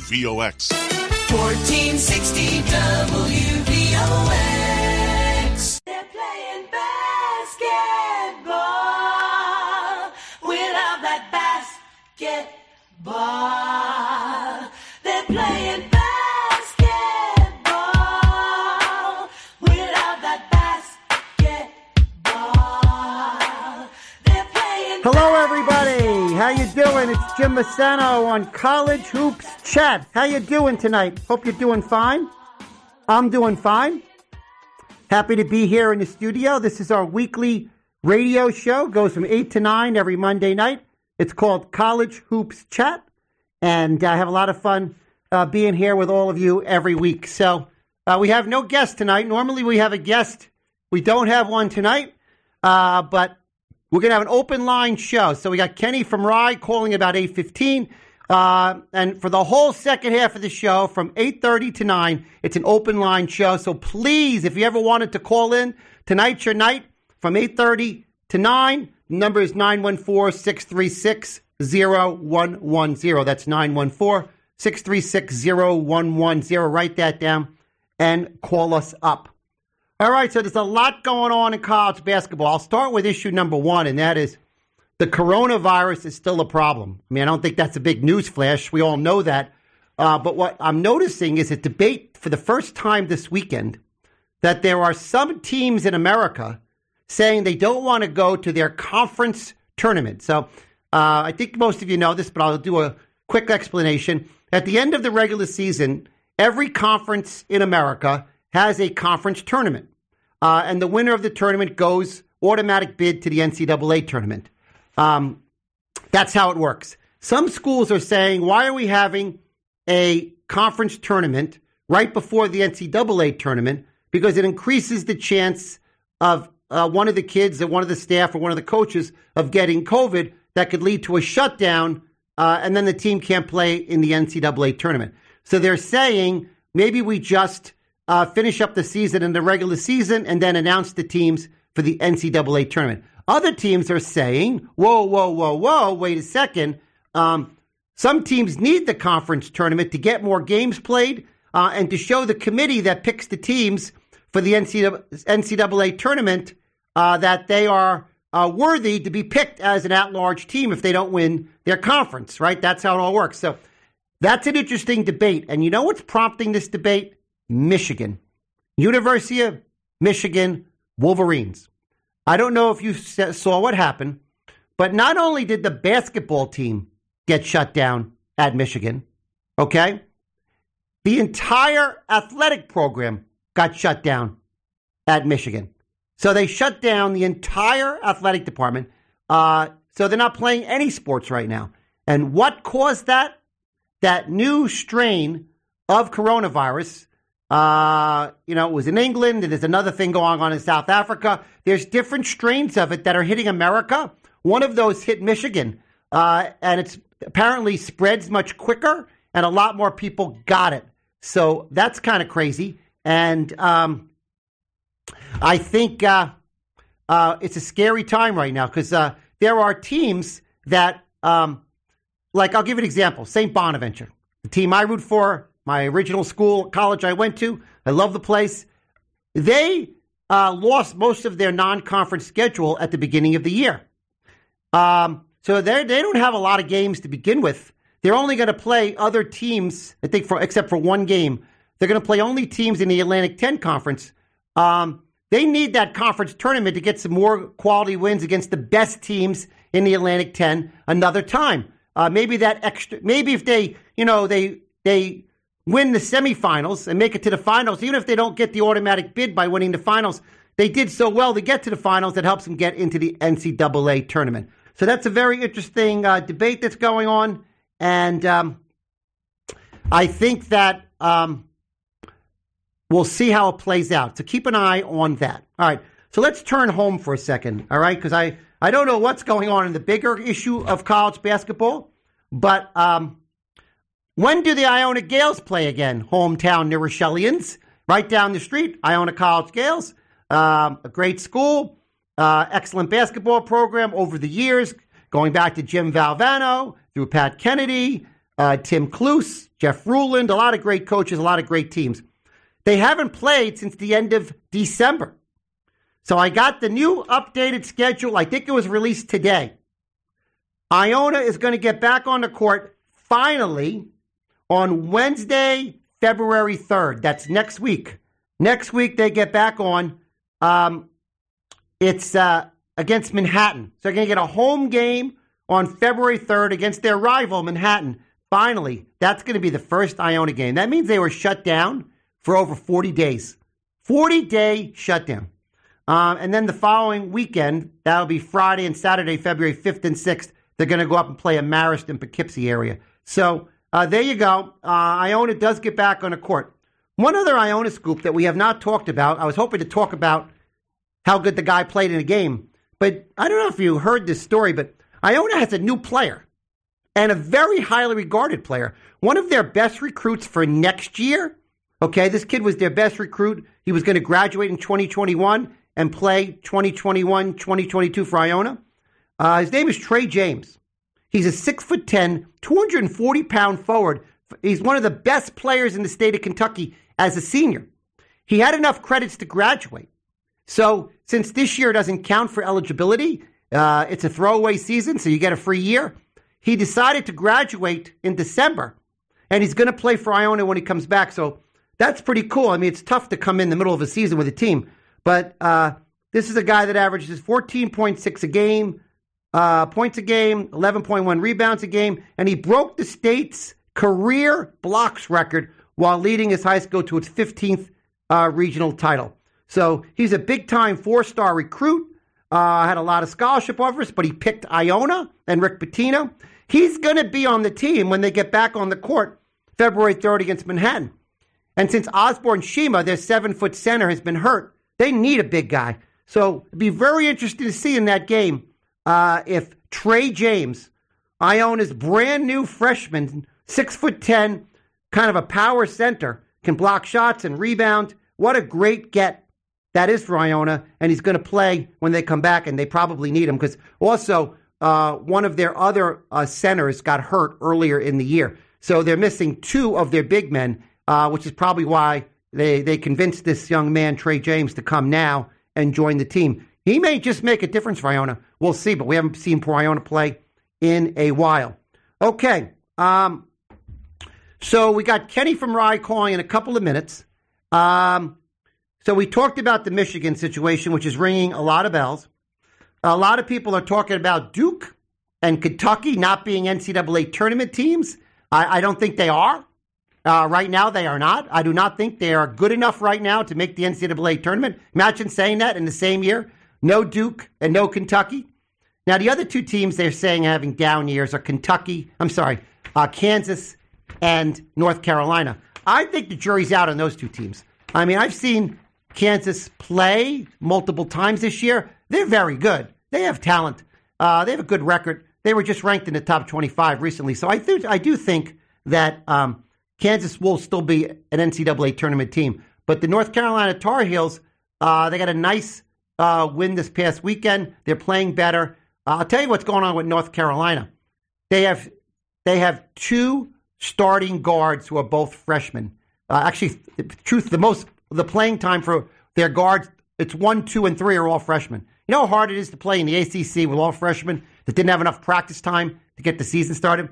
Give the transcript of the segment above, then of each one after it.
WVOX. 1460 WVOX. Jim Massano on College Hoops Chat. How you doing tonight? Hope you're doing fine. I'm doing fine. Happy to be here in the studio. This is our weekly radio show. Goes from eight to nine every Monday night. It's called College Hoops Chat, and I have a lot of fun uh, being here with all of you every week. So uh, we have no guest tonight. Normally we have a guest. We don't have one tonight, uh, but we're going to have an open line show. So we got Kenny from Rye calling about 8.15. Uh, and for the whole second half of the show, from 8.30 to 9, it's an open line show. So please, if you ever wanted to call in, tonight's your night from 8.30 to 9. The number is 914-636-0110. That's 914-636-0110. Write that down and call us up. All right, so there's a lot going on in college basketball. I'll start with issue number one, and that is the coronavirus is still a problem. I mean, I don't think that's a big news flash. We all know that. Uh, but what I'm noticing is a debate for the first time this weekend that there are some teams in America saying they don't want to go to their conference tournament. So uh, I think most of you know this, but I'll do a quick explanation. At the end of the regular season, every conference in America has a conference tournament. Uh, and the winner of the tournament goes automatic bid to the NCAA tournament. Um, that's how it works. Some schools are saying, why are we having a conference tournament right before the NCAA tournament? Because it increases the chance of uh, one of the kids or one of the staff or one of the coaches of getting COVID that could lead to a shutdown, uh, and then the team can't play in the NCAA tournament. So they're saying maybe we just uh, finish up the season in the regular season and then announce the teams for the NCAA tournament. Other teams are saying, whoa, whoa, whoa, whoa, wait a second. Um, some teams need the conference tournament to get more games played uh, and to show the committee that picks the teams for the NCAA, tournament uh, that they are uh, worthy to be picked as an at large team if they don't win their conference, right? That's how it all works. So that's an interesting debate. And you know what's prompting this debate? Michigan. University of Michigan Wolverines. I don't know if you saw what happened, but not only did the basketball team get shut down at Michigan, okay, the entire athletic program got shut down at Michigan. So they shut down the entire athletic department. Uh, so they're not playing any sports right now. And what caused that? That new strain of coronavirus uh, you know, it was in England. There's another thing going on in South Africa. There's different strains of it that are hitting America. One of those hit Michigan, uh, and it's apparently spreads much quicker, and a lot more people got it. So that's kind of crazy. And um, I think uh, uh, it's a scary time right now because uh, there are teams that, um, like, I'll give an example St. Bonaventure, the team I root for, my original school, college I went to. I love the place. They uh, lost most of their non-conference schedule at the beginning of the year. Um, so they they don't have a lot of games to begin with. They're only going to play other teams, I think, for except for one game. They're going to play only teams in the Atlantic 10 conference. Um, they need that conference tournament to get some more quality wins against the best teams in the Atlantic 10 another time. Uh, maybe that extra, maybe if they, you know, they they win the semifinals and make it to the finals, even if they don't get the automatic bid by winning the finals, they did so well to get to the finals that helps them get into the NCAA tournament. So that's a very interesting uh, debate that's going on. And um, I think that um, we'll see how it plays out. So keep an eye on that. All right. So let's turn home for a second. All right. Because I, I don't know what's going on in the bigger issue of college basketball, but um, when do the Iona Gales play again? Hometown New Rochelians, right down the street. Iona College Gales, um, a great school, uh, excellent basketball program over the years, going back to Jim Valvano through Pat Kennedy. uh, Tim Cluess, Jeff Ruland, a lot of great coaches, a lot of great teams. They haven't played since the end of December. So I got the new updated schedule. I think it was released today. Iona is going to get back on the court finally on Wednesday, February 3rd. That's next week. Next week, they get back on. Um, it's uh, against Manhattan. So they're going to get a home game on February 3rd against their rival, Manhattan. Finally, that's going to be the first Iona game. That means they were shut down for over 40 days. 40 day shutdown. Um, and then the following weekend, that'll be Friday and Saturday, February 5th and 6th. They're going to go up and play a Marist and Poughkeepsie area. So uh, there you go. Uh, Iona does get back on the court. One other Iona scoop that we have not talked about, I was hoping to talk about how good the guy played in the game. But I don't know if you heard this story, but Iona has a new player and a very highly regarded player. One of their best recruits for next year. Okay, this kid was their best recruit. He was going to graduate in 2021 and play 2021 2022 for Iona. Uh, his name is Trey James. He's a six foot 10, 240 pound forward. He's one of the best players in the state of Kentucky as a senior. He had enough credits to graduate. So, since this year doesn't count for eligibility, uh, it's a throwaway season, so you get a free year. He decided to graduate in December, and he's going to play for Iona when he comes back. So, that's pretty cool. I mean, it's tough to come in the middle of a season with a team, but uh, this is a guy that averages 14.6 a game, uh, points a game, 11.1 rebounds a game, and he broke the state's career blocks record while leading his high school to its 15th uh, regional title. So he's a big time four star recruit. Uh, had a lot of scholarship offers, but he picked Iona and Rick Pitino. He's going to be on the team when they get back on the court February 3rd against Manhattan. And since Osborn Shema, their seven foot center, has been hurt, they need a big guy. So it'd be very interesting to see in that game uh, if Trey James, Iona's brand new freshman, six foot ten, kind of a power center, can block shots and rebound. What a great get that is for Iona, and he's going to play when they come back, and they probably need him because also uh, one of their other uh, centers got hurt earlier in the year, so they're missing two of their big men, uh, which is probably why they they convinced this young man Trey James to come now and join the team. He may just make a difference for Iona. We'll see, but we haven't seen poor Iona play in a while. Okay. Um, so we got Kenny from Rye calling in a couple of minutes. Um, so we talked about the Michigan situation, which is ringing a lot of bells. A lot of people are talking about Duke and Kentucky not being NCAA tournament teams. I, I don't think they are. Uh, right now, they are not. I do not think they are good enough right now to make the NCAA tournament. Imagine saying that in the same year. No Duke and no Kentucky. Now, the other two teams they're saying having down years are Kentucky, I'm sorry, uh, Kansas and North Carolina. I think the jury's out on those two teams. I mean, I've seen Kansas play multiple times this year. They're very good. They have talent. Uh, they have a good record. They were just ranked in the top 25 recently. So I, th- I do think that um, Kansas will still be an NCAA tournament team. But the North Carolina Tar Heels, uh, they got a nice uh, win this past weekend. They're playing better. I'll tell you what's going on with North Carolina. They have they have two starting guards who are both freshmen. Uh, actually, truth, the most the playing time for their guards, it's one, two, and three are all freshmen. You know how hard it is to play in the ACC with all freshmen that didn't have enough practice time to get the season started.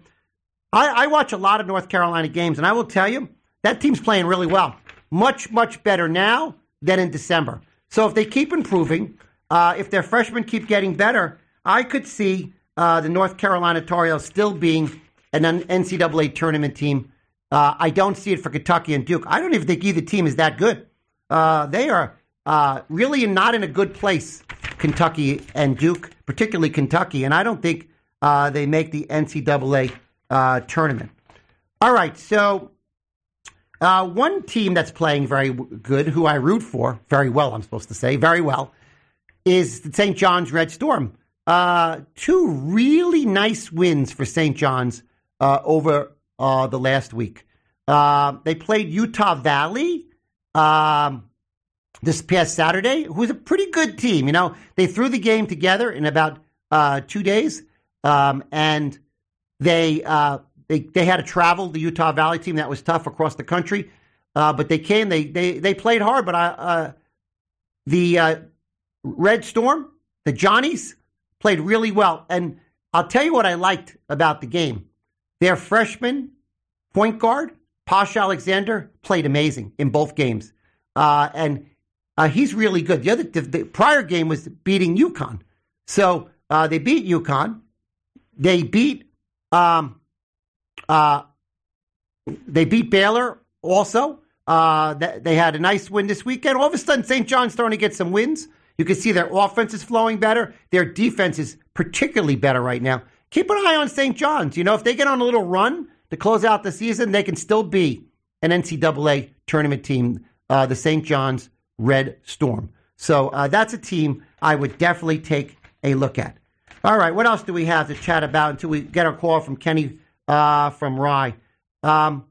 I, I watch a lot of North Carolina games, and I will tell you that team's playing really well. Much, much better now than in December. So if they keep improving, uh, if their freshmen keep getting better, I could see uh, the North Carolina Tar Heels still being an NCAA tournament team. Uh, I don't see it for Kentucky and Duke. I don't even think either team is that good. Uh, they are uh, really not in a good place, Kentucky and Duke, particularly Kentucky, and I don't think uh, they make the NCAA tournament. All right, so uh, one team that's playing very good, who I root for very well, I'm supposed to say, very well, is the St. John's Red Storm. Uh, two really nice wins for St. John's uh, over uh, the last week. Uh, they played Utah Valley um, this past Saturday, who's a pretty good team. You know, they threw the game together in about uh, two days, um, and they they they had to travel the Utah Valley team that was tough across the country, uh, but they came. They they they played hard. But I uh, the uh, Red Storm, the Johnnies played really well. And I'll tell you what I liked about the game. Their freshman point guard, Posh Alexander, played amazing in both games. Uh, and uh, he's really good. The other the, the prior game was beating UConn. So uh, they beat UConn. They beat um, uh, they beat Baylor also. Uh, they had a nice win this weekend. All of a sudden, St. John's starting to get some wins. You can see their offense is flowing better. Their defense is particularly better right now. Keep an eye on St. John's. You know, if they get on a little run to close out the season, they can still be an NCAA tournament team, uh, the St. John's Red Storm. So uh, that's a team I would definitely take a look at. All right, what else do we have to chat about until we get our call from Kenny uh, from Rye? Um,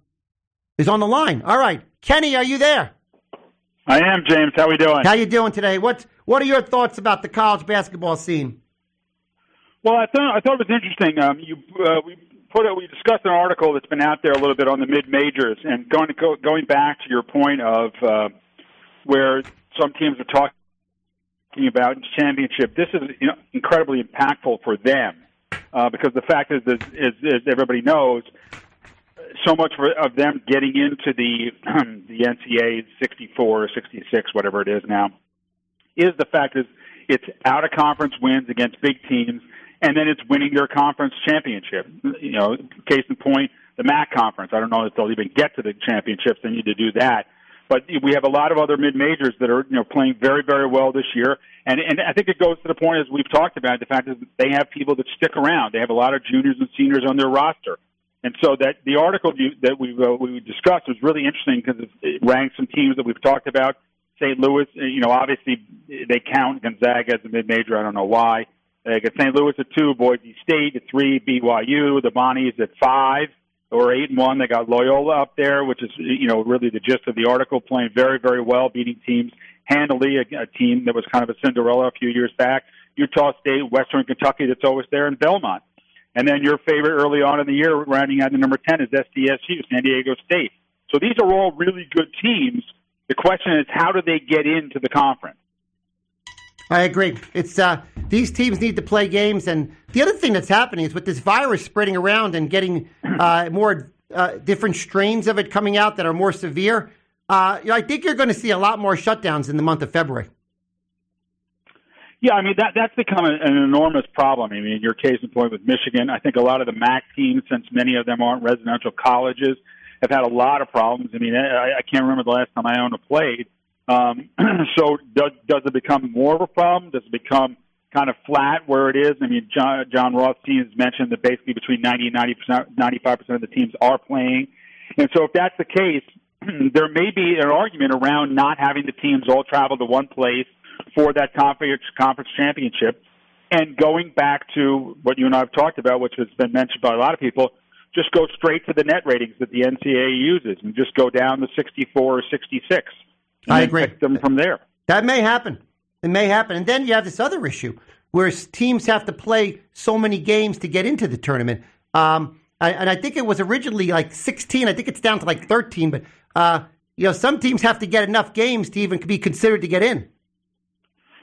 is on the line. All right, Kenny, are you there? I am, James. How we doing? How you doing today? What What are your thoughts about the college basketball scene? Well, I thought I thought it was interesting. Um, you uh, we put it, we discussed an article that's been out there a little bit on the mid majors, and going to go, going back to your point of uh, where some teams are talking about championship. This is you know, incredibly impactful for them uh, because the fact is, is, is, is everybody knows so much for, of them getting into the the NCAA 64 or 66, whatever it is now, is the fact is it's out of conference wins against big teams, and then it's winning your conference championship. You know, case in point, the MAC conference. I don't know if they'll even get to the championships. They need to do that. But we have a lot of other mid majors that are you know playing very very well this year, and and I think it goes to the point as we've talked about the fact that they have people that stick around. They have a lot of juniors and seniors on their roster. And so that the article that we uh, we discussed was really interesting because it ranked some teams that we've talked about. St. Louis, uh, you know, obviously uh, they count Gonzaga as a mid-major. I don't know why. They got St. Louis at two, Boise State at three, BYU, the Bonnies at five or eight and one. They got Loyola up there, which is uh, you know really the gist of the article, playing very very well, beating teams handily. A, a team that was kind of a Cinderella a few years back. Utah State, Western Kentucky, that's always there, and Belmont. And then your favorite early on in the year, rounding out the number 10, is SDSU, San Diego State. So these are all really good teams. The question is, how do they get into the conference? I agree. It's uh, these teams need to play games, and the other thing that's happening is with this virus spreading around and getting uh, more uh, different strains of it coming out that are more severe. Uh, I think you're going to see a lot more shutdowns in the month of February. Yeah, I mean that that's become an, an enormous problem. I mean, your case in point with Michigan, I think a lot of the MAC teams, since many of them aren't residential colleges, have had a lot of problems. I mean, I, I can't remember the last time Iona played. Um, so does does it become more of a problem? Does it become kind of flat where it is? I mean, Jon Jon Rothstein has mentioned that basically between 90 and 90 percent, 95 percent of the teams are playing, and so if that's the case, there may be an argument around not having the teams all travel to one place for that conference conference championship. And going back to what you and I have talked about, which has been mentioned by a lot of people, just go straight to the net ratings that the NCAA uses and just go down to 64 or 66. I agree. Pick them from there. That may happen. It may happen. And then you have this other issue where teams have to play so many games to get into the tournament. Um, and I think it was originally like 16. I think it's down to like 13. But, uh, you know, some teams have to get enough games to even be considered to get in.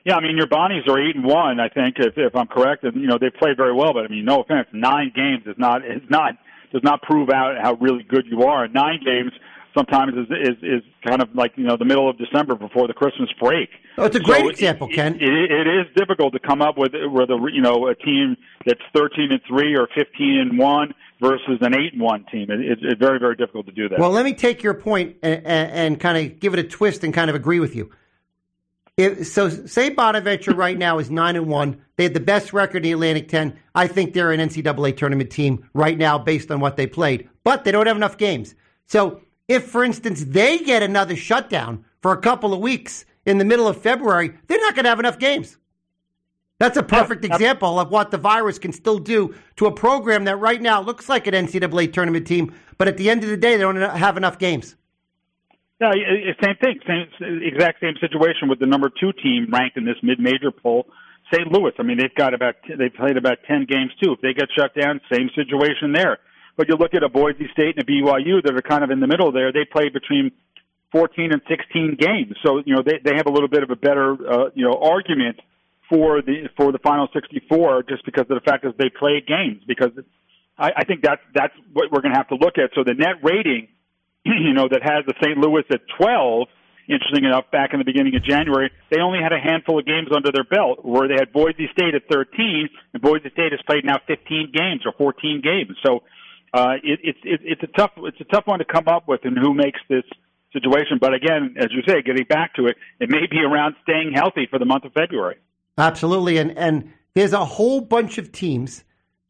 Yeah, I mean your Bonnies are eight and one, I think, if, if I'm correct, and you know they played very well. But I mean, no offense, nine games is not is not does not prove out how really good you are. Nine games sometimes is is is kind of like you know the middle of December before the Christmas break. Oh, it's a great so example, it, Ken. It, it, it is difficult to come up with with a you know a team that's thirteen and three or fifteen and one versus an eight and one team. It, it's, it's very very difficult to do that. Well, let me take your point and, and, and kind of give it a twist and kind of agree with you. If, so say Bonaventure right now is nine and one. They had the best record in the Atlantic Ten. I think they're an NCAA tournament team right now based on what they played, but they don't have enough games. So if, for instance, they get another shutdown for a couple of weeks in the middle of February, they're not going to have enough games. That's a perfect example of what the virus can still do to a program that right now looks like an NCAA tournament team, but at the end of the day, they don't have enough games. Yeah, same thing. Same exact same situation with the number two team ranked in this mid-major poll, St. Louis. I mean, they've got about they've played about ten games too. If they get shut down, same situation there. But you look at a Boise State and a BYU that are kind of in the middle there. They play between 14 and 16 games, so you know they they have a little bit of a better uh, you know argument for the for the final 64 just because of the fact that they played games. Because I, I think that's that's what we're going to have to look at. So the net rating, you know, that has the St. Louis at 12 interesting enough, back in the beginning of January, they only had a handful of games under their belt where they had Boise State at 13, and Boise State has played now 15 games or 14 games. So uh, it, it's it, it's a tough it's a tough one to come up with, and who makes this situation. But again, as you say, getting back to it, it may be around staying healthy for the month of February. Absolutely, and and there's a whole bunch of teams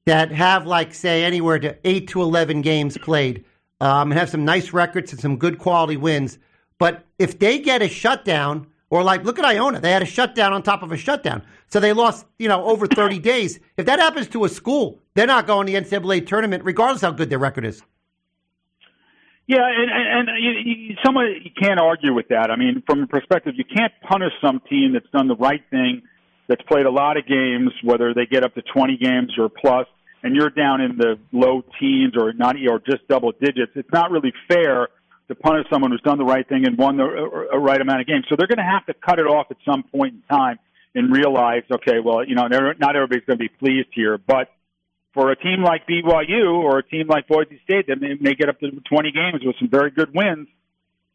that have like say anywhere to eight to eleven games played, um, and have some nice records and some good quality wins. But if they get a shutdown, or like look at Iona, they had a shutdown on top of a shutdown, so they lost you know over thirty days. If that happens to a school, they're not going to the NCAA tournament, regardless how good their record is. Yeah, and, and, and you, you, someone you can't argue with that. I mean, from a perspective, you can't punish some team that's done the right thing, that's played a lot of games, whether they get up to 20 games or plus, and you're down in the low teens or not or just double digits. It's not really fair to punish someone who's done the right thing and won the a right amount of games. So they're going to have to cut it off at some point in time and realize, okay, well, you know, not everybody's going to be pleased here, but for a team like BYU or a team like Boise State that may, may get up to 20 games with some very good wins,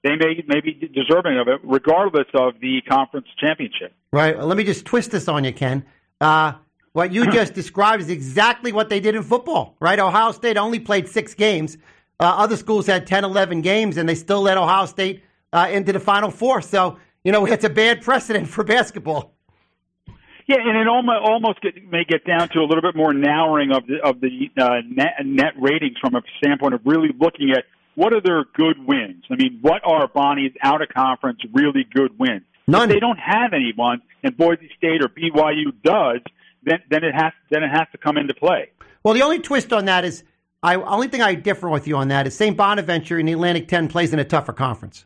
they may, may be deserving of it, regardless of the conference championship. Right. Let me just twist this on you, Ken. Uh, what you just described is exactly what they did in football, right? Ohio State only played six games. Uh, other schools had 10, 11 games, and they still led Ohio State uh, into the Final Four. So, you know, it's a bad precedent for basketball. Yeah, and it almost almost get, may get down to a little bit more narrowing of the of the uh, net, net ratings from a standpoint of really looking at what are their good wins. I mean, what are Bonnie's out of conference really good wins? None. If they don't have anyone, and Boise State or BYU does, then then it has then it has to come into play. Well, the only twist on that is, I only thing I differ with you on that is St. Bonaventure in the Atlantic Ten plays in a tougher conference,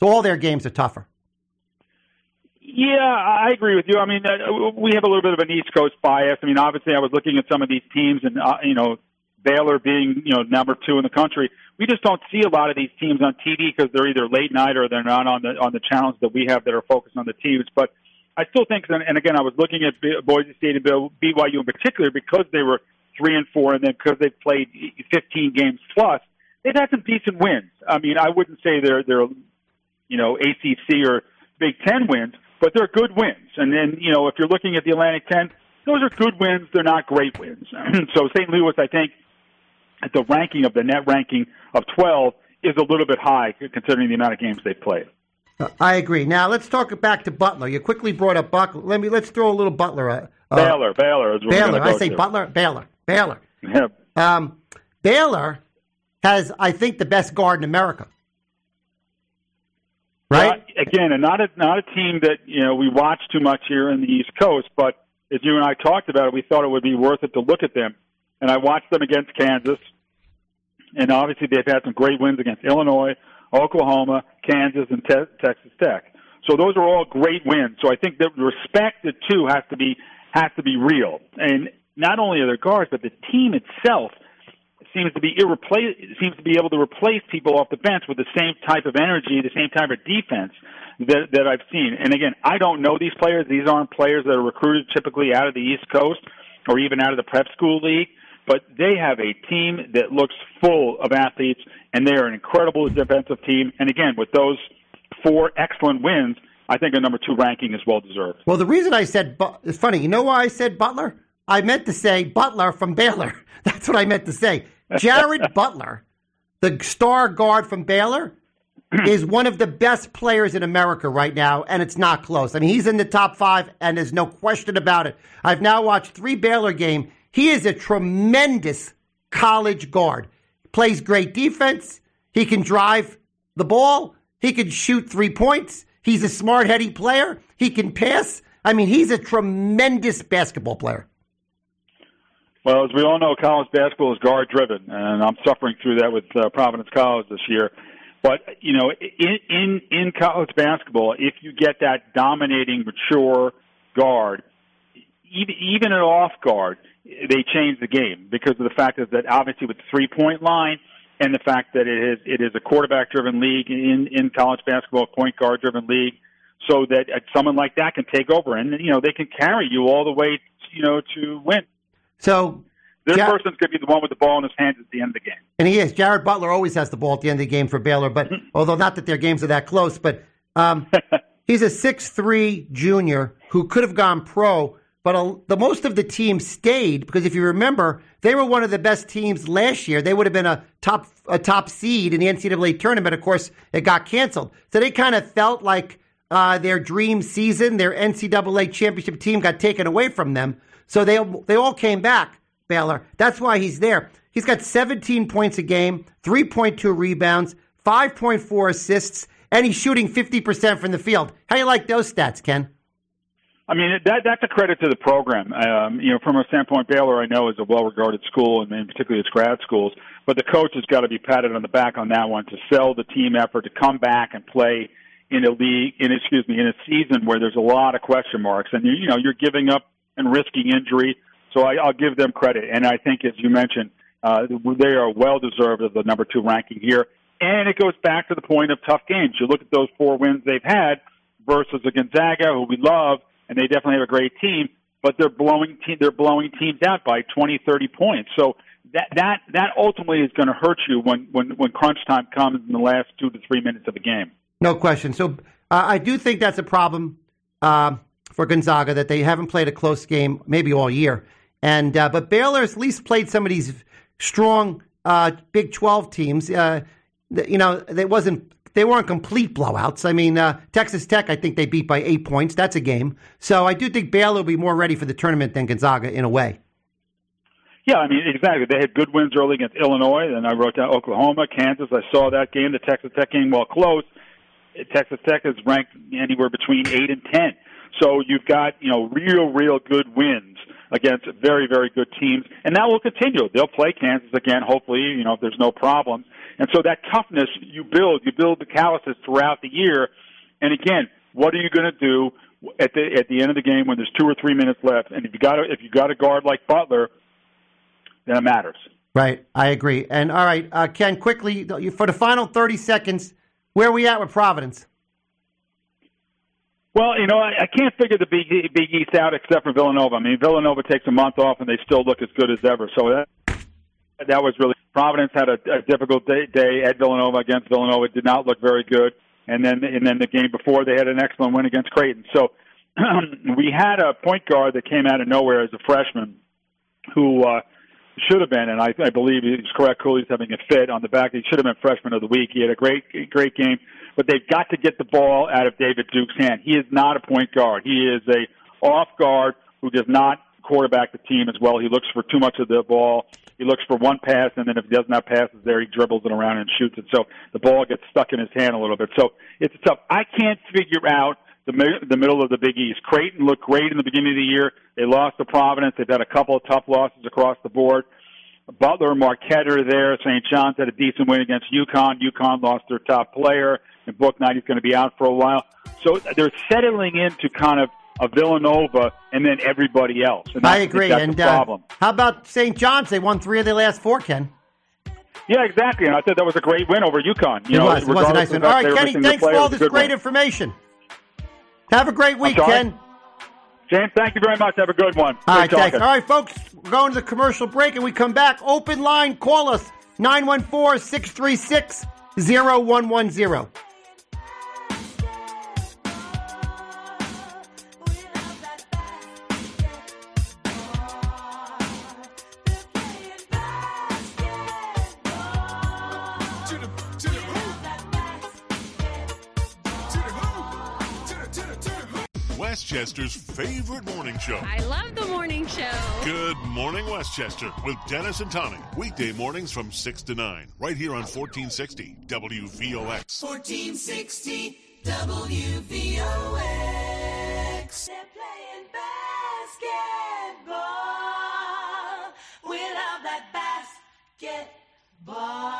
so all their games are tougher. Yeah, I agree with you. I mean, uh, we have a little bit of an East Coast bias. I mean, obviously, I was looking at some of these teams, and uh, you know, Baylor being you know number two in the country. We just don't see a lot of these teams on TV because they're either late night or they're not on the on the channels that we have that are focused on the teams. But I still think, and again, I was looking at Boise State and BYU in particular because they were three and four, and then because they've played 15 games plus, they've had some decent wins. I mean, I wouldn't say they're they're you know ACC or Big Ten wins, but they're good wins. And then, you know, if you're looking at the Atlantic 10, those are good wins. They're not great wins. so St. Louis, I think, at the ranking of the net ranking of 12 is a little bit high considering the amount of games they've played. Uh, I agree. Now let's talk back to Butler. You quickly brought up Butler. Let me let's throw a little Butler. Uh, Baylor, Baylor. Is Baylor. I say to. Butler. Baylor. Baylor. Um, Baylor has, I think, the best guard in America. Right. Well, again, and not a not a team that you know we watch too much here in the East Coast, but as you and I talked about it, we thought it would be worth it to look at them. And I watched them against Kansas, and obviously they've had some great wins against Illinois, Oklahoma, Kansas, and te- Texas Tech. So those are all great wins. So I think the respect the two has to be has to be real, and not only are their guards, but the team itself seems to be irreplace seems to be able to replace people off the bench with the same type of energy, the same type of defense that that I've seen. And again, I don't know these players. These aren't players that are recruited typically out of the East Coast or even out of the prep school league. But they have a team that looks full of athletes, and they are an incredible defensive team. And again, with those four excellent wins, I think a number two ranking is well deserved. Well, the reason I said but it's funny. You know why I said Butler? I meant to say Butler from Baylor. That's what I meant to say. Jared Butler, the star guard from Baylor, is one of the best players in America right now, and it's not close. I mean, he's in the top five, and there's no question about it. I've now watched three Baylor games. He is a tremendous college guard. Plays great defense. He can drive the ball. He can shoot three points. He's a smart, heady player. He can pass. I mean, he's a tremendous basketball player. Well, as we all know, college basketball is guard driven, and I'm suffering through that with uh, Providence College this year. But you know, in, in in college basketball, if you get that dominating, mature guard, even even at off guard, they changed the game because of the fact that, that obviously with the three point line and the fact that it is it is a quarterback driven league in in college basketball, point guard driven league, so that uh, someone like that can take over and you know they can carry you all the way you know to win. So, This Ja- person's going to be the one with the ball in his hands at the end of the game. and he is. Jared Butler always has the ball at the end of the game for Baylor, but although not that their games are that close, but um, he's a six-three junior who could have gone pro, but a, the most of the team stayed because if you remember, they were one of the best teams last year. They would have been a top a top seed in the NCAA tournament. Of course, it got canceled, so they kind of felt like uh, their dream season, their NCAA championship team got taken away from them. So they they all came back. Baylor. That's why he's there. He's got 17 points a game, 3.2 rebounds, 5.4 assists, and he's shooting 50% from the field. How do you like those stats, Ken? I mean, that that's a credit to the program. Um, you know, from a standpoint, Baylor I know is a well-regarded school, and particularly its grad schools. But the coach has got to be patted on the back on that one to sell the team effort to come back and play in a league, in excuse me, in a season where there's a lot of question marks, and you, you know you're giving up and risking injury. So I, I'll give them credit, and I think as you mentioned, uh, they are well deserved of the number two ranking here. And it goes back to the point of tough games. You look at those four wins they've had versus a Gonzaga, who we love, and they definitely have a great team, but they're blowing te- they're blowing teams out by 20, 30 points. So that that that ultimately is going to hurt you when when when crunch time comes in the last two to three minutes of the game. No question. So uh, I do think that's a problem uh, for Gonzaga that they haven't played a close game maybe all year. And uh, but Baylor's at least played some of these strong uh, Big Twelve teams. Uh, you know, it wasn't they weren't complete blowouts. I mean, uh, Texas Tech, I think they beat by eight points. That's a game. So I do think Baylor will be more ready for the tournament than Gonzaga in a way. Yeah, I mean exactly. They had good wins early against Illinois, and I wrote down Oklahoma, Kansas. I saw that game, the Texas Tech game, well, close. Texas Tech is ranked anywhere between eight and ten. So you've got you know real, real good wins against very, very good teams, and that will continue. They'll play Kansas again, hopefully, you know if there's no problems. And so that toughness you build, you build the calluses throughout the year. And again, what are you going to do at the at the end of the game when there's two or three minutes left? And if you got if you got a guard like Butler, then it matters. Right, I agree. And all right, uh, Ken, quickly for the final thirty seconds, where are we at with Providence? Well, you know, I, I can't figure the Big, Big East out except for Villanova. I mean, Villanova takes a month off and they still look as good as ever. So that that was really Providence had a, a difficult day, day at Villanova against Villanova. It did not look very good, and then and then the game before they had an excellent win against Creighton. So we had a point guard that came out of nowhere as a freshman who uh, should have been, and I, I believe he's correct. Cooley's having a fit on the back. He should have been freshman of the week. He had a great great game, but they've got to get the ball out of David Duke's hand. He is not a point guard. He is a off guard who does not quarterback the team as well. He looks for too much of the ball. He looks for one pass, and then if he doesn't have passes there, he dribbles it around and shoots it. So the ball gets stuck in his hand a little bit. So it's tough. I can't figure out the the middle of the Big East. Creighton looked great in the beginning of the year. They lost to Providence. They've had a couple of tough losses across the board. Butler and Marquette are there. St. John's had a decent win against UConn. UConn lost their top player, and Bouknight is going to be out for a while. So they're settling into kind of a Villanova and then everybody else. And I agree. That's and uh, problem. how about St. John's? They won three of their last four, Ken. Yeah, exactly. And I said that was a great win over UConn. You it know, was. It was a nice the All right, Kenny, thanks for all this great win. information. Have a great week. Ken. James, thank you very much. Have a good one. All right, thanks. All right, folks, we're going to the commercial break and we come back. Open line, call us 914 636 0110. Westchester's favorite morning show. I love the morning show. Good Morning Westchester with Dennis and Tommy. Weekday mornings from 6 to 9, right here on 1460 WVOX. 1460 WVOX. They're playing basketball. We love that basketball.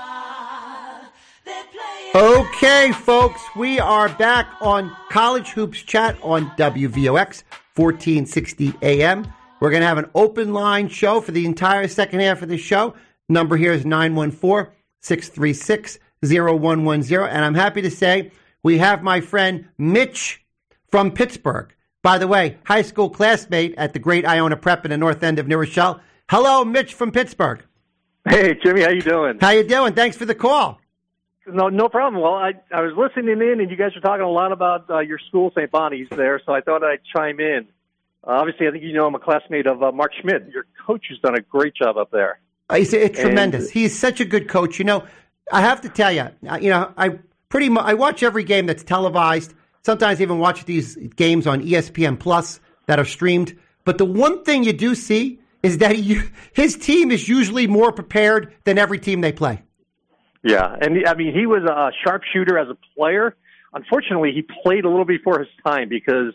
Okay, folks, we are back on College Hoops Chat on WVOX 1460 AM. We're going to have an open line show for the entire second half of the show. Number here is 914 636 0110. And I'm happy to say we have my friend Mitch from Pittsburgh. By the way, high school classmate at the great Iona Prep in the north end of New Rochelle. Hello, Mitch from Pittsburgh. Hey, Jimmy, how you doing? How you doing? Thanks for the call. No, no problem. Well, I I was listening in, and you guys were talking a lot about uh, your school, St. Bonnie's, there. So I thought I'd chime in. Uh, obviously, I think you know I'm a classmate of uh, Mark Schmidt. Your coach has done a great job up there. Uh, He's it's And- tremendous. He's such a good coach. You know, I have to tell you, you know, I pretty much I watch every game that's televised. Sometimes I even watch these games on ESPN Plus that are streamed. But the one thing you do see is that he, his team is usually more prepared than every team they play. Yeah, and I mean he was a sharpshooter as a player. Unfortunately, he played a little before his time because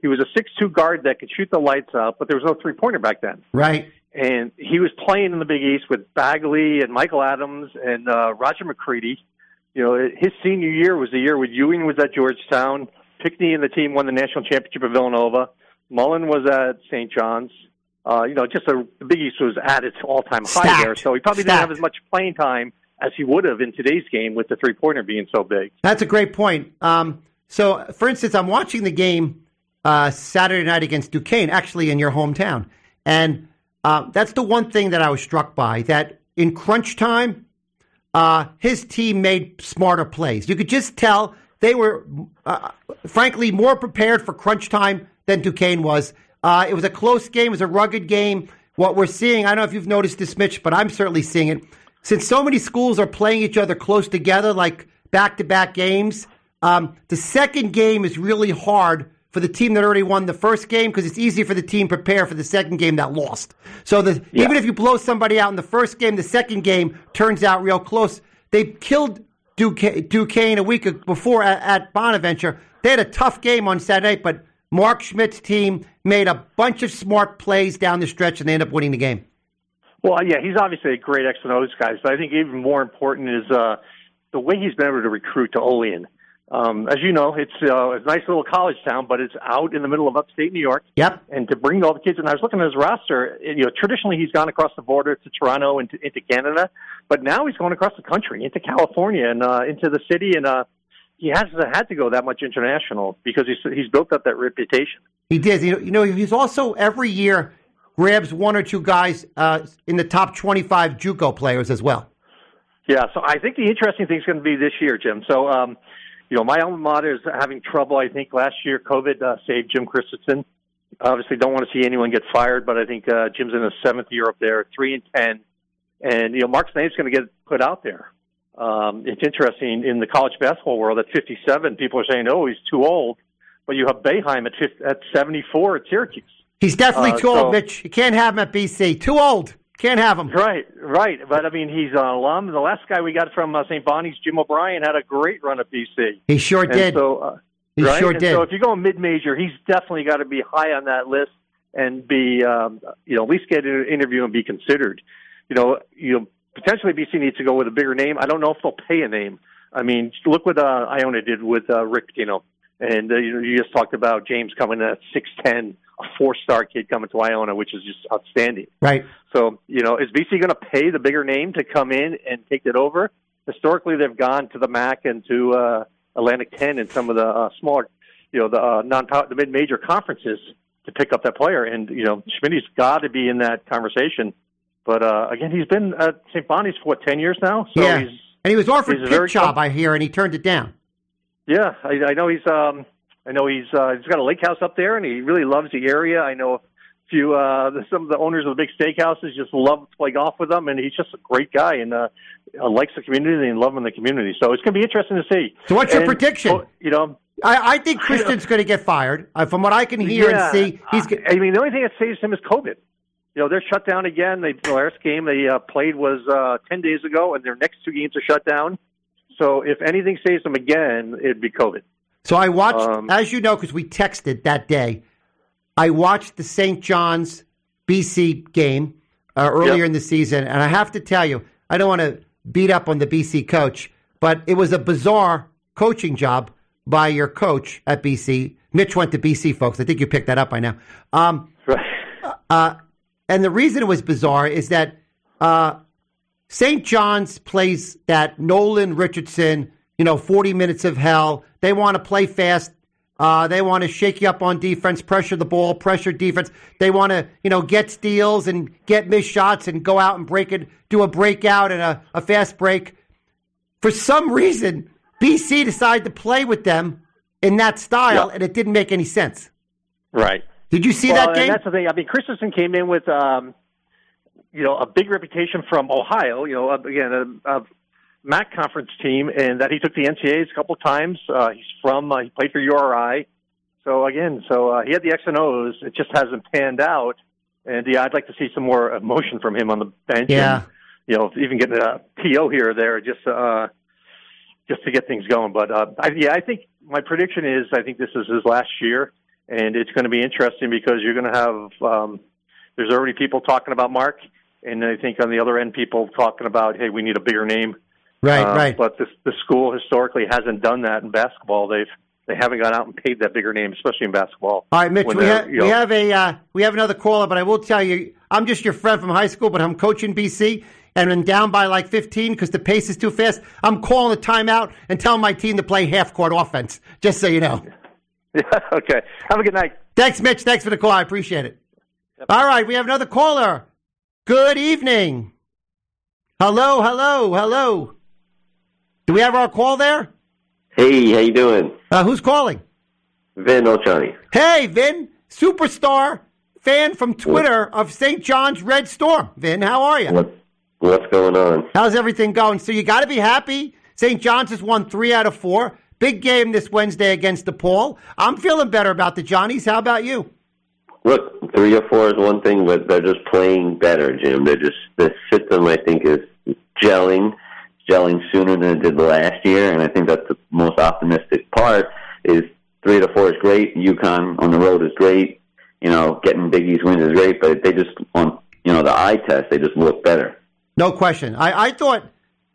he was a six-two guard that could shoot the lights out, but there was no three-pointer back then. Right. and he was playing in the Big East with Bagley and Michael Adams and uh, Roger McCready. You know, his senior year was the year when Ewing was at Georgetown, Pinckney and the team won the national championship at Villanova. Mullin was at St. John's. Uh, you know, just a, the Big East was at its all-time high there, so he probably didn't have as much playing time as he would have in today's game with the three-pointer being so big. That's a great point. Um, so, for instance, I'm watching the game uh, Saturday night against Duquesne, actually in your hometown, and uh, that's the one thing that I was struck by. That in crunch time, uh, his team made smarter plays. You could just tell they were, uh, frankly, more prepared for crunch time than Duquesne was. Uh, it was a close game. It was a rugged game. What we're seeing, I don't know if you've noticed this, Mitch, but I'm certainly seeing it. Since so many schools are playing each other close together, like back to back games, um, the second game is really hard for the team that already won the first game because it's easy for the team prepare for the second game that lost. So the, even if you blow somebody out in the first game, the second game turns out real close. They killed Duquesne, Duquesne a week before at, at Bonaventure. They had a tough game on Saturday, but Mark Schmidt's team made a bunch of smart plays down the stretch and they ended up winning the game. Well, yeah, he's obviously a great X and O's guy, but I think even more important is uh, the way he's been able to recruit to Olean. Um, as you know, it's uh, a nice little college town, but it's out in the middle of upstate New York. Yep. And to bring all the kids, and I was looking at his roster. You know, traditionally he's gone across the border to Toronto and to, into Canada, but now he's going across the country into California and uh, into the city, and uh, he hasn't had to go that much international because he's he's built up that reputation. He did. You know, you know, he's also every year grabs one or two guys uh, in the top 25 JUCO players as well. Yeah, so I think the interesting thing is going to be this year, Jim. So, um, you know, my alma mater is having trouble. I think last year COVID uh, saved Jim Christian. Obviously, don't want to see anyone get fired, but I think uh, Jim's in his seventh year up there, three and ten, and you know, Mark's name's going to get put out there. Um, it's interesting in the college basketball world at 57, people are saying, "Oh, he's too old," but you have Boeheim at 50, at 74 at Syracuse. He's definitely Uh, too old, so- Mitch. You can't have him at BC. Too old. Can't have him. Right, right. But I mean, he's an alum. The last guy we got from uh, St. Bonnie's, Jim O'Brien, had a great run at BC. He sure And did. So, uh, He right? sure And did. So if you go mid-major, he's definitely got to be high on that list and be, um, you know, at least get an interview and be considered. You know, you know, potentially BC needs to go with a bigger name. I don't know if they'll pay a name. I mean, look what uh, Iona did with uh, Rick Pitino. And uh, you, know, you just talked about James coming at six ten, a four-star kid coming to Iona, which is just outstanding. right. So, you know, is BC going to pay the bigger name to come in and take it over? Historically, they've gone to the MAC and to uh, Atlantic 10 and some of the uh, smaller, you know, the uh, non power the mid major conferences to pick up that player. And, you know, Schmidt's got to be in that conversation. But uh, again, he's been at St. Bonnie's for what, 10 years now? So yeah. he's, and he was offered very job, I hear, and he turned it down. yeah, I, I know he's, um, I know he's, uh, he's got a lake house up there and he really loves the area. I know a few, uh, some of the owners of the big steakhouses just love to play golf with him and he's just a great guy and, uh, uh, likes the community and in the community. So it's going to be interesting to see. So what's your prediction? oh, You know, I, I think Christian's going to get fired. Uh, from what I can hear yeah, and see, he's. I, g- I mean, the only thing that saves him is COVID. You know, they're shut down again. They, the last game they uh, played was uh, 10 days ago, and their next two games are shut down. So if anything saves them again, it'd be COVID. So I watched, Um, as you know, because we texted that day. I watched the St. John's BC game uh, earlier Yep. in the season, and I have to tell you, I don't want to beat up on the BC coach, but it was a bizarre coaching job by your coach at BC. Mitch went to BC, folks. I think you picked that up by now. Um, Right. Uh, and the reason it was bizarre is that uh, St. John's plays that Nolan Richardson, you know, 40 minutes of hell. They want to play fast. Uh, they want to shake you up on defense, pressure the ball, pressure defense. They want to, you know, get steals and get missed shots and go out and break it, do a breakout and a, a fast break. For some reason, BC decided to play with them in that style, Yeah. and it didn't make any sense. Right. Did you see well, that game? That's the thing. I mean, Christensen came in with, um, you know, a big reputation from Ohio. You know, again, a, a MAC conference team, and that he took the NCAAs a couple times. Uh, he's from. Uh, he played for URI. So again, so uh, he had the X and O's. It just hasn't panned out. And yeah, I'd like to see some more emotion from him on the bench. Yeah. And, you know, even getting a PO here or there, just uh, just to get things going. But uh, I, yeah, I think my prediction is I think this is his last year, and it's going to be interesting because you're going to have um, there's already people talking about Mark, and I think on the other end people talking about hey we need a bigger name. Right, Uh, right. But this the school historically hasn't done that in basketball. They've they haven't gone out and paid that bigger name, especially in basketball. All right, Mitch, we have you we have a uh, we have another caller, but I will tell you, I'm just your friend from high school, but I'm coaching BC, and I'm down by like 15 because the pace is too fast. I'm calling a timeout and telling my team to play half court offense. Just so you know. Yeah, okay. Have a good night. Thanks, Mitch. Thanks for the call. I appreciate it. All right, we have another caller. Good evening. Hello, hello, hello. Do we have our call there? Hey, how you doing? Uh, who's calling? Vin Ochani. Hey, Vin, superstar fan from Twitter of St. John's Red Storm. Vin, how are you? What what's going on? How's everything going? So you got to be happy. St. John's has won three out of four. Big game this Wednesday against DePaul. I'm feeling better about the Johnnies. How about you? Look, three or four is one thing, but they're just playing better, Jim. They're just the system I think is gelling, gelling sooner than it did last year, and I think that's the most optimistic part. Is three to four is great. UConn on the road is great. You know, getting Big East wins is great, but they just on you know the eye test they just look better. No question. I, I thought.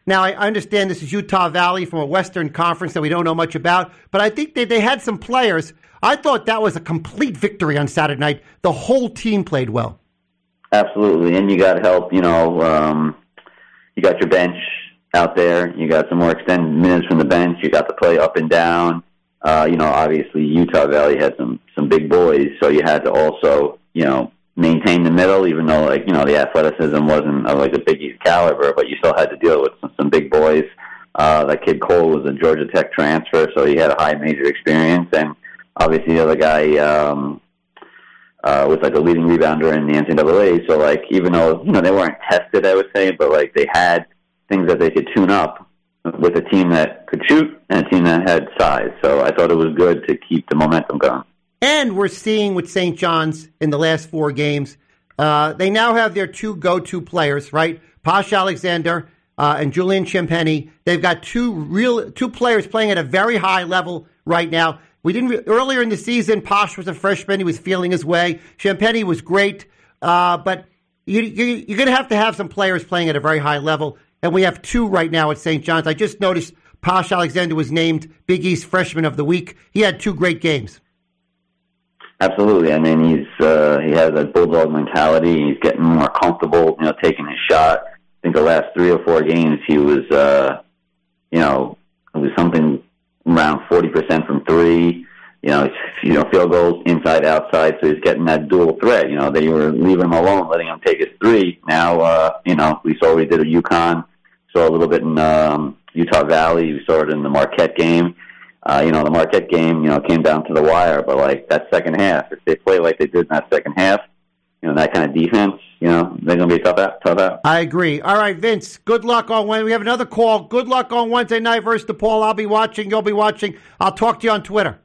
Now I understand this is Utah Valley from a Western Conference that we don't know much about, but I think they, they had some players. I thought that was a complete victory on Saturday night. The whole team played well. Absolutely, and you got help. You know, um, you got your bench out there. You got some more extended minutes from the bench. You got to play up and down. Uh, you know, obviously Utah Valley had some some big boys, so you had to also you know maintain the middle, even though like you know the athleticism wasn't of like a Big East caliber, but you still had to deal with some, some big boys. Uh, that kid Cole was a Georgia Tech transfer, so he had a high major experience, and obviously the other guy. Um, uh, was like a leading rebounder in the NCAA. So like even though you know they weren't tested, I would say, but like they had things that they could tune up with a team that could shoot and a team that had size. So I thought it was good to keep the momentum going. And we're seeing with St. John's in the last four games, uh, they now have their two go-to players, right? Posh Alexander uh, and Julian Champagnie. They've got two real two players playing at a very high level right now. We didn't earlier in the season. Posh was a freshman; he was feeling his way. Champagnie was great, uh, but you, you, you're going to have to have some players playing at a very high level, and we have two right now at St. John's. I just noticed Posh Alexander was named Big East Freshman of the Week. He had two great games. Absolutely. I mean, he's uh, he has a bulldog mentality. He's getting more comfortable, you know, taking his shot. I think the last three or four games he was, uh, you know, it was something around forty percent from three. You know, you know, field goals inside, outside. So he's getting that dual threat. You know, they were leaving him alone, letting him take his three. Now, uh, you know, we saw what he did at UConn. Saw a little bit in um, Utah Valley. We saw it in the Marquette game. Uh, you know, the Marquette game, you know, came down to the wire, but like that second half, if they play like they did in that second half, you know, that kind of defense, you know, they're going to be tough out, tough out. I agree. All right, Vince. Good luck on Wednesday. We have another call. Good luck on Wednesday night versus DePaul. I'll be watching. You'll be watching. I'll talk to you on Twitter.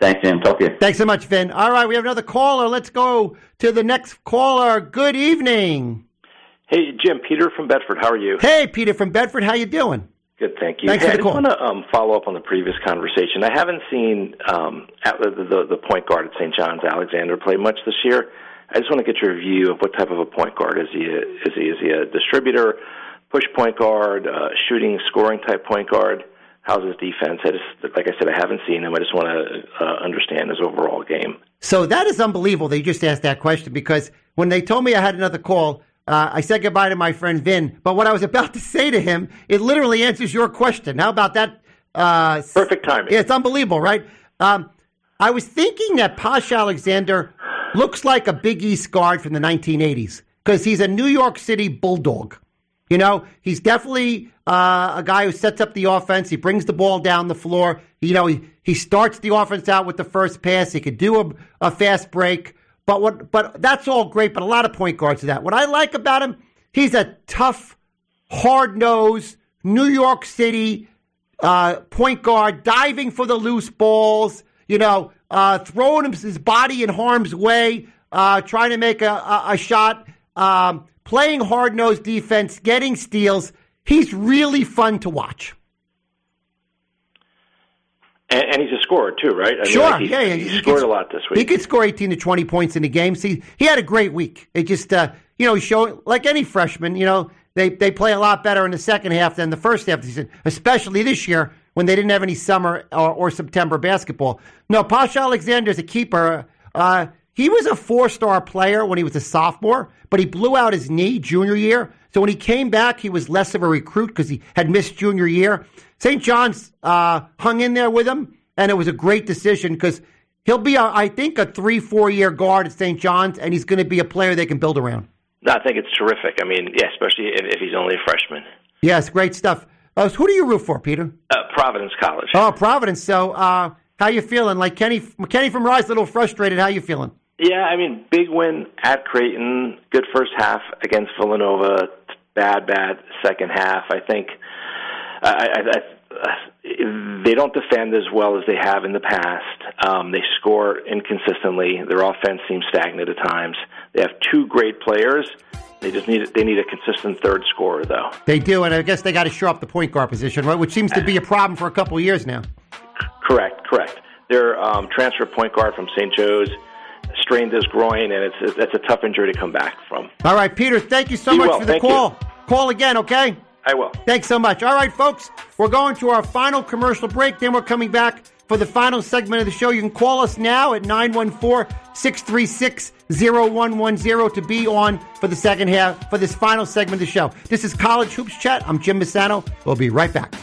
Thanks, Jim. Talk to you. Thanks so much, Vin. All right, we have another caller. Let's go to the next caller. Good evening. Hey, Jim, Peter from Bedford. How are you? Hey, Peter from Bedford. How you doing? Good, thank you. Thanks hey, for the I call. just want to um, follow up on the previous conversation. I haven't seen um, at the, the, the point guard at St. John's, Alexander, play much this year. I just want to get your view of what type of a point guard is he? A, is he is he a distributor, push point guard, uh, shooting, scoring type point guard? how's his defense? I just, like I said, I haven't seen him. I just want to uh, understand his overall game. So that is unbelievable. They just asked that question because when they told me I had another call, uh, I said goodbye to my friend Vin. But what I was about to say to him, it literally answers your question. How about that? Uh, Perfect timing. Yeah, it's unbelievable, right? Um, I was thinking that Posh Alexander looks like a Big East guard from the 1980s because he's a New York City bulldog. You know, he's definitely uh, a guy who sets up the offense. He brings the ball down the floor. You know, he, he starts the offense out with the first pass. He could do a, a fast break. But what? But that's all great. But a lot of point guards do that. What I like about him, he's a tough, hard nosed New York City uh, point guard, diving for the loose balls. You know, uh, throwing his his body in harm's way, uh, trying to make a, a, a shot, um, playing hard nosed defense, getting steals. He's really fun to watch. And, and he's a scorer too, right? I mean, Sure, like, he, yeah, yeah, he, he scored could- a lot this week. He could score 18 to 20 points in a game. See, he had a great week. It just, uh, you know, showed, like any freshman, you know, they, they play a lot better in the second half than the first half of the season, especially this year when they didn't have any summer or, or September basketball. No, Posh Alexander's a keeper. Uh, he was a four star player when he was a sophomore, but he blew out his knee junior year. So when he came back, he was less of a recruit because he had missed junior year. St. John's uh, hung in there with him, and it was a great decision because he'll be, a, I think, a three, four year guard at St. John's, and he's going to be a player they can build around. No, I think it's terrific. I mean, yeah, especially if, if he's only a freshman. Yes, great stuff. Uh, who do you root for, Peter? Uh, Providence College. Oh, Providence. So, uh, how you feeling? Like Kenny, Kenny from Rise, a little frustrated. How you feeling? Yeah, I mean, big win at Creighton. Good first half against Villanova. Bad, bad second half. I think I, I, I, they don't defend as well as they have in the past. Um, they score inconsistently. Their offense seems stagnant at times. They have two great players. They just need they need a consistent third scorer, though. They do, and I guess they got to shore up the point guard position, right? Which seems to be a problem for a couple of years now. Correct, correct. Their um, transfer point guard from St. Joe's strained his groin, and it's it's a tough injury to come back from. All right, Peter, thank you so Be much well, for the thank call. Call again, okay? I will. Thanks so much. All right, folks, we're going to our final commercial break. Then we're coming back for the final segment of the show. You can call us now at 914 636 0110 to be on for the second half, for this final segment of the show. This is College Hoops Chat. I'm Jim Misano. We'll be right back.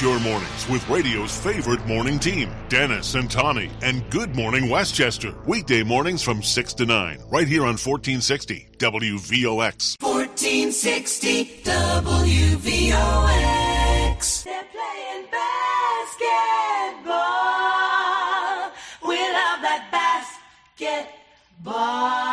Your mornings with radio's favorite morning team, Dennis and Tawny, and Good Morning Westchester. Weekday mornings from 6 to 9, right here on 1460 WVOX. 1460 WVOX. They're playing basketball. We love that basketball.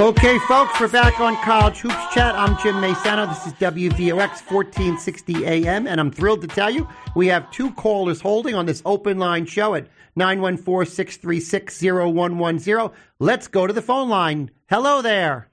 Okay, folks, we're back on College Hoops Chat. I'm Jim Masano. This is WVOX 1460 AM, and I'm thrilled to tell you we have two callers holding on this open line show at 914 636 0110. Let's go to the phone line. Hello there.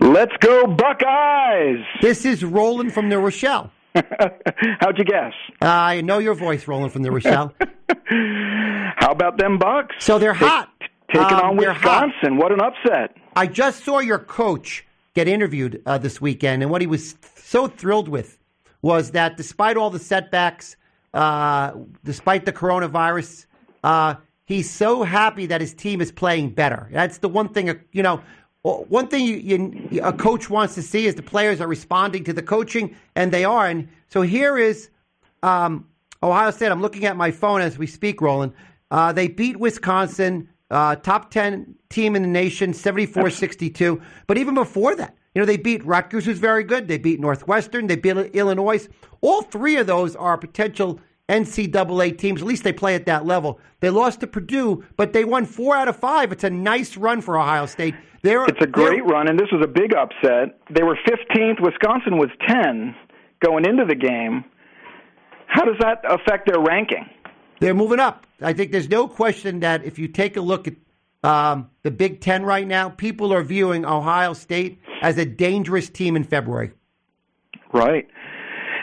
Let's go Buckeyes! This is Roland from New Rochelle. How'd you guess? I know your voice, Roland from New Rochelle. How about them Bucks? So they're hot. Taking Um, on. Wisconsin. What an upset. I just saw your coach get interviewed uh, this weekend, and what he was so thrilled with was that despite all the setbacks, uh, despite the coronavirus, uh, he's so happy that his team is playing better. That's the one thing, uh, you know. One thing you, you, a coach wants to see is the players are responding to the coaching, and they are. And so here is um, Ohio State. I'm looking at my phone as we speak, Roland. Uh, they beat Wisconsin, uh, top 10 team in the nation, 74 62. But even before that, you know, they beat Rutgers, who's very good. They beat Northwestern. They beat Illinois. All three of those are potential NCAA teams. At least they play at that level. They lost to Purdue, but they won four out of five. It's a nice run for Ohio State. They're, It's a great run, and this was a big upset. They were 15th. Wisconsin was 10 going into the game. How does that affect their ranking? They're moving up. I think there's no question that if you take a look at um, the Big Ten right now, people are viewing Ohio State as a dangerous team in February. Right.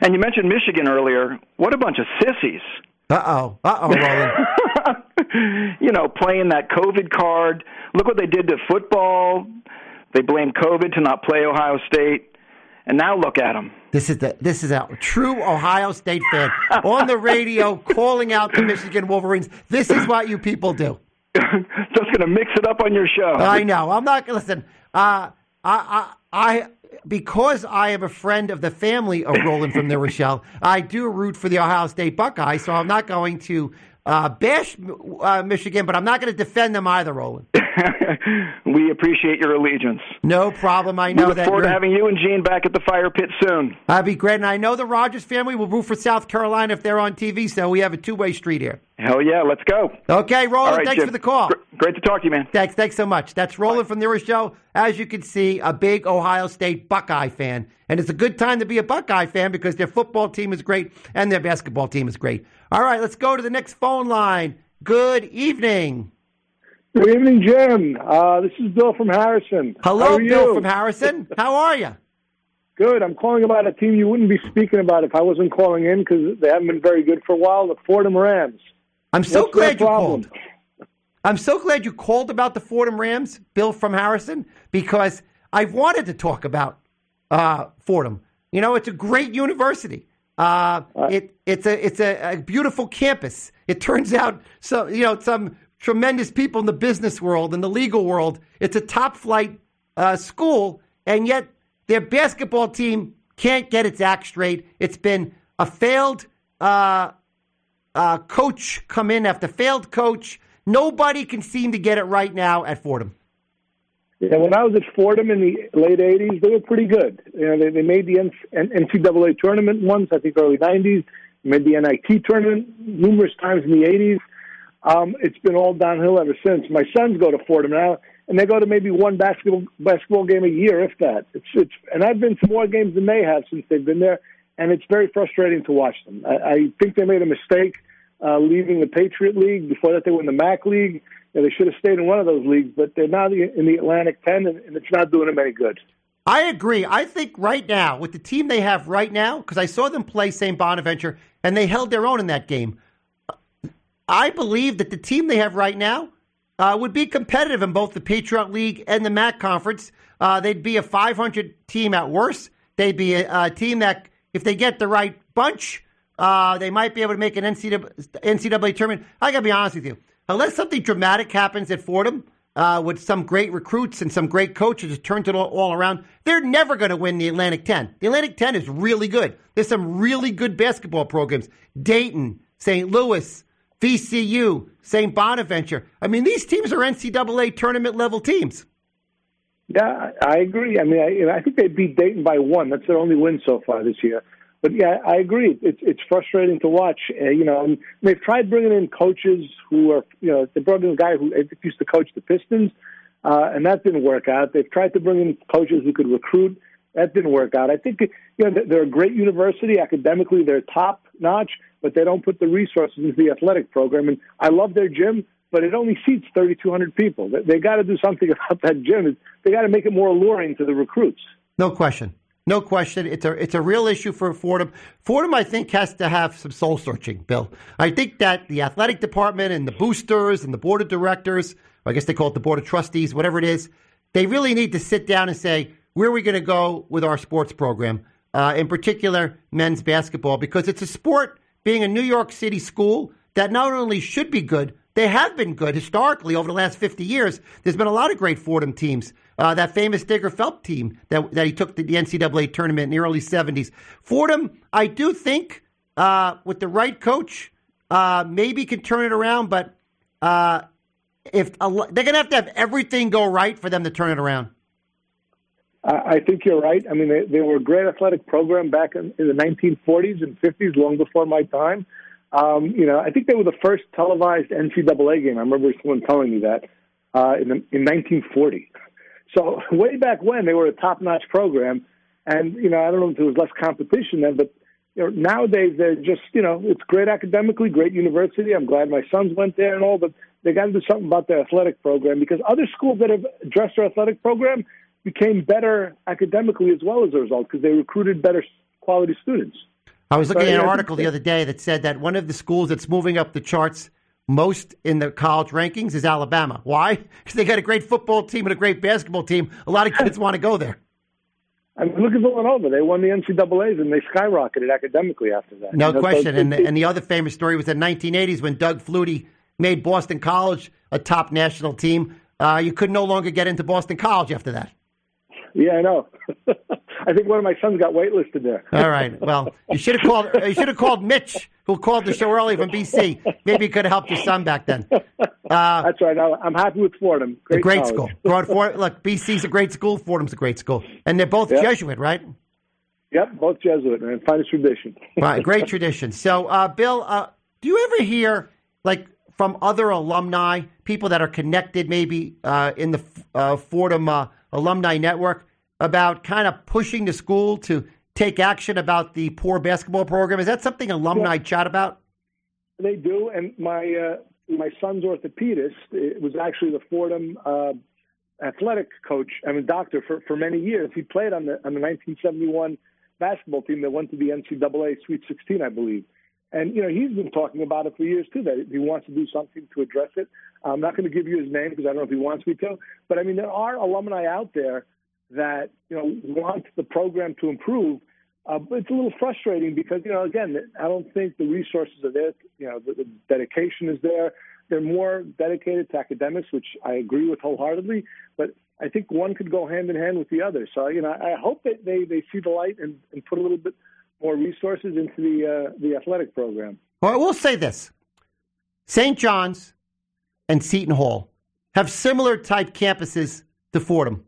And you mentioned Michigan earlier. What a bunch of sissies. Uh oh. Uh oh, Roland. you know, playing that COVID card. Look what they did to football. They blamed COVID to not play Ohio State. And now look at them. This is the this is a true Ohio State fan on the radio calling out the Michigan Wolverines. This is what you people do. Just going to mix it up on your show. I know. I'm not listen. Uh, I, I, I, because I am a friend of the family of Roland from the Rochelle. I do root for the Ohio State Buckeyes, so I'm not going to uh, bash uh, Michigan, but I'm not going to defend them either, Roland. we appreciate your allegiance. No problem. I know that We look that. forward to having you and Gene back at the fire pit soon. That'd be great. And I know the Rogers family will root for South Carolina if they're on TV, so we have a two way street here. Hell yeah, let's go. Okay, Roland, right, thanks Jim. for the call. Gr- Great to talk to you, man. Thanks, thanks so much. That's Roland from the Irish Show. As you can see, a big Ohio State Buckeye fan. And it's a good time to be a Buckeye fan because their football team is great and their basketball team is great. All right, let's go to the next phone line. Good evening. Good evening, Jim. Uh, this is Bill from Harrison. Hello, Bill you? from Harrison. How are you? Good. I'm calling about a team you wouldn't be speaking about if I wasn't calling in because they haven't been very good for a while. The Fordham Rams. I'm so What's glad you problem? called. I'm so glad you called about the Fordham Rams, Bill from Harrison, because I've wanted to talk about uh, Fordham. You know, it's a great university. Uh, it, it's a it's a, a beautiful campus. It turns out so you know some tremendous people in the business world and the legal world. It's a top flight uh, school, and yet their basketball team can't get its act straight. It's been a failed uh, uh, coach come in after failed coach. Nobody can seem to get it right now at Fordham. Yeah, when I was at Fordham in the late '80s, they were pretty good. You know, they, they made the NCAA tournament once, I think, early '90s. Made the NIT tournament numerous times in the '80s. Um, it's been all downhill ever since. My sons go to Fordham now, and they go to maybe one basketball basketball game a year, if that. It's it's, and I've been to more games than they have since they've been there, and it's very frustrating to watch them. I, I think they made a mistake uh, leaving the Patriot League. Before that, they were in the MAAC League. Know, they should have stayed in one of those leagues, but they're now in the Atlantic 10, and, and it's not doing them any good. I agree. I think right now, with the team they have right now, because I saw them play St. Bonaventure and they held their own in that game. I believe that the team they have right now uh, would be competitive in both the Patriot League and the MAAC Conference. Uh, they'd be a 500 team at worst. They'd be a, a team that, if they get the right bunch, uh, they might be able to make an NCAA, NCAA tournament. I got to be honest with you. Unless something dramatic happens at Fordham uh, with some great recruits and some great coaches that turned it all, all around, they're never going to win the Atlantic 10. The Atlantic 10 is really good. There's some really good basketball programs. Dayton, St. Louis, VCU, St. Bonaventure. I mean, these teams are NCAA tournament level teams. Yeah, I agree. I mean, I, I think they beat Dayton by one. That's their only win so far this year. But yeah, I agree. It's it's frustrating to watch. Uh, you know, and they've tried bringing in coaches who are, you know, they brought in a guy who used to coach the Pistons, uh, and that didn't work out. They've tried to bring in coaches who could recruit. That didn't work out. I think you know they're a great university academically. They're top notch, but they don't put the resources into the athletic program. And I love their gym, but it only seats 3,200 people. They, they got to do something about that gym. They got to make it more alluring to the recruits. No question. No question. It's a it's a real issue for Fordham. Fordham, I think, has to have some soul searching, Bill. I think that the athletic department and the boosters and the board of directors, I guess they call it the board of trustees, whatever it is, they really need to sit down and say, where are we going to go with our sports program, uh, in particular men's basketball, because it's a sport being a New York City school that not only should be good, they have been good historically over the last 50 years. There's been a lot of great Fordham teams. Uh, that famous Digger Phelps team that, that he took to the NCAA tournament in the early 70s. Fordham, I do think, uh, with the right coach, uh, maybe can turn it around, but uh, if they're going to have to have everything go right for them to turn it around. I think you're right. I mean, they, they were a great athletic program back in, in the 1940s and 50s, long before my time. Um, you know, I think they were the first televised NCAA game. I remember someone telling me that uh, in, the, in 1940. So way back when, they were a top-notch program, and you know, I don't know if there was less competition then, but you know, nowadays they're just, you know, it's great academically, great university. I'm glad my sons went there and all, but they got to do something about their athletic program because other schools that have addressed their athletic program became better academically as well as a result because they recruited better quality students. I was looking So, at an article the other day that said that one of the schools that's moving up the charts most in the college rankings is Alabama. Why? Because they got a great football team and a great basketball team. A lot of kids want to go there. I mean, look at Villanova. They won the NCAA's and they skyrocketed academically after that. No You know, question. it's- And the, and the other famous story was in the 1980s when Doug Flutie made Boston College a top national team. Uh, you could no longer get into Boston College after that. Yeah, I know. I think one of my sons got waitlisted there. All right. Well, you should have called. You should have called Mitch, who called the show early from BC. Maybe he could have helped your son back then. Uh, That's right. I'm happy with Fordham. Great, great school. Ford, look, BC's a great school. Fordham's a great school, and they're both Yep. Jesuit, right? Yep, both Jesuit, man. Finest tradition. Right. Great tradition. So, uh, Bill, uh, do you ever hear like from other alumni, people that are connected, maybe uh, in the uh, Fordham uh, alumni network, about kind of pushing the school to take action about the poor basketball program? Is that something alumni chat about? They do, and my uh, my son's orthopedist it was actually the Fordham uh, athletic coach. I mean, doctor for for many years. He played on the on the 1971 basketball team that went to the NCAA Sweet 16, I believe. And you know, he's been talking about it for years too. That he wants to do something to address it. I'm not going to give you his name because I don't know if he wants me to. But I mean, there are alumni out there that you know want the program to improve. Uh, but it's a little frustrating because you know, again, I don't think the resources are there. You know, the, the dedication is there. They're more dedicated to academics, which I agree with wholeheartedly. But I think one could go hand in hand with the other. So you know, I hope that they they see the light and, and put a little bit more resources into the uh, the athletic program. Well, I will say this: St. John's and Seton Hall have similar type campuses to Fordham.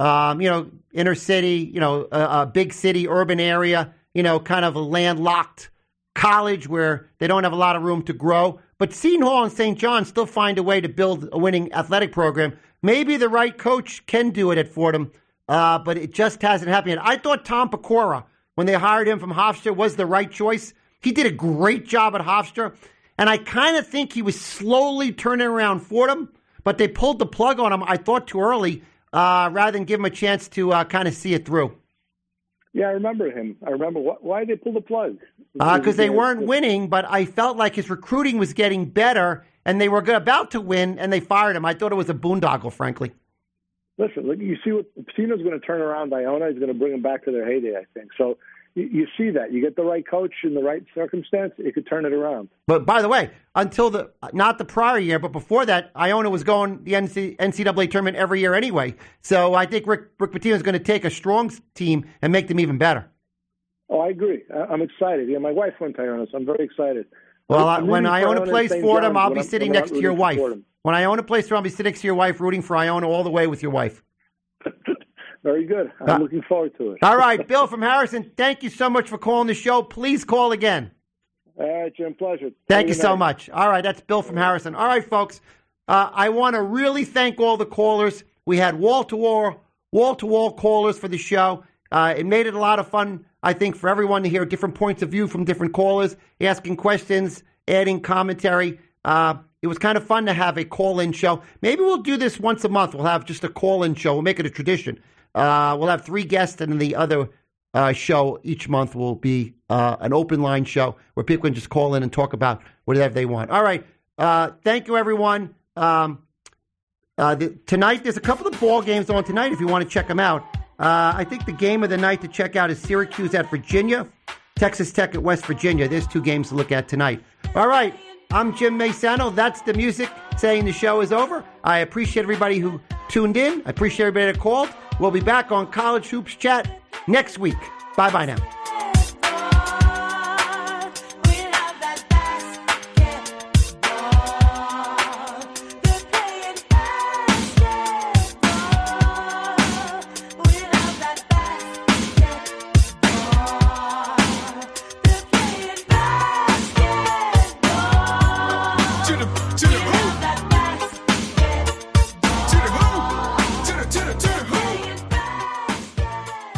Um, you know, inner city, you know, a, a big city, urban area, you know, kind of a landlocked college where they don't have a lot of room to grow. But Seton Hall and St. John still find a way to build a winning athletic program. Maybe the right coach can do it at Fordham, uh, but it just hasn't happened yet. I thought Tom Pecora, when they hired him from Hofstra, was the right choice. He did a great job at Hofstra, and I kind of think he was slowly turning around Fordham, but they pulled the plug on him, I thought, too early, uh, rather than give him a chance to uh, kind of see it through. Yeah, I remember him. I remember wh- why they pulled the plug. because Uh, they weren't winning. But I felt like his recruiting was getting better, and they were about to win, and they fired him. I thought it was a boondoggle, frankly. Listen, look, you see what Pitino's going to turn around Iona. He's going to bring him back to their heyday, I think. So you, see that. You get the right coach in the right circumstance, it could turn it around. But by the way, until the not the prior year, but before that, Iona was going the NCAA tournament every year anyway. So I think Rick Rick Pitino is going to take a strong team and make them even better. Oh, I agree. I'm excited. Yeah, my wife went to Iona, so I'm very excited. Well, I, when Iona plays. Fordham, I'll be I'm- sitting I'm next to your wife. Fordham. When Iona plays Fordham, I'll be sitting next to your wife, rooting for Iona all the way with your wife. Very good. I'm Uh, looking forward to it. All right, Bill from Harrison, thank you so much for calling the show. Please call again. All right, Jim. Pleasure. Thank you Good so night. much. All right, that's Bill from Harrison. All right, folks, uh, I want to really thank all the callers. We had wall to wall, wall to wall callers for the show. Uh, it made it a lot of fun, I think, for everyone to hear different points of view from different callers, asking questions, adding commentary. Uh, it was kind of fun to have a call in show. Maybe we'll do this once a month. We'll have just a call in show. We'll make it a tradition. Uh, we'll have three guests, and then the other uh, show each month will be uh, an open line show where people can just call in and talk about whatever they want. All right. Uh, thank you, everyone. Um, uh, the, tonight, there's a couple of ball games on tonight if you want to check them out. Uh, I think the game of the night to check out is Syracuse at Virginia, Texas Tech at West Virginia. There's two games to look at tonight. All right. I'm Jim Maysano. That's the music saying the show is over. I appreciate everybody who tuned in. I appreciate everybody that called. We'll be back on College Hoops Chat next week. Bye bye now.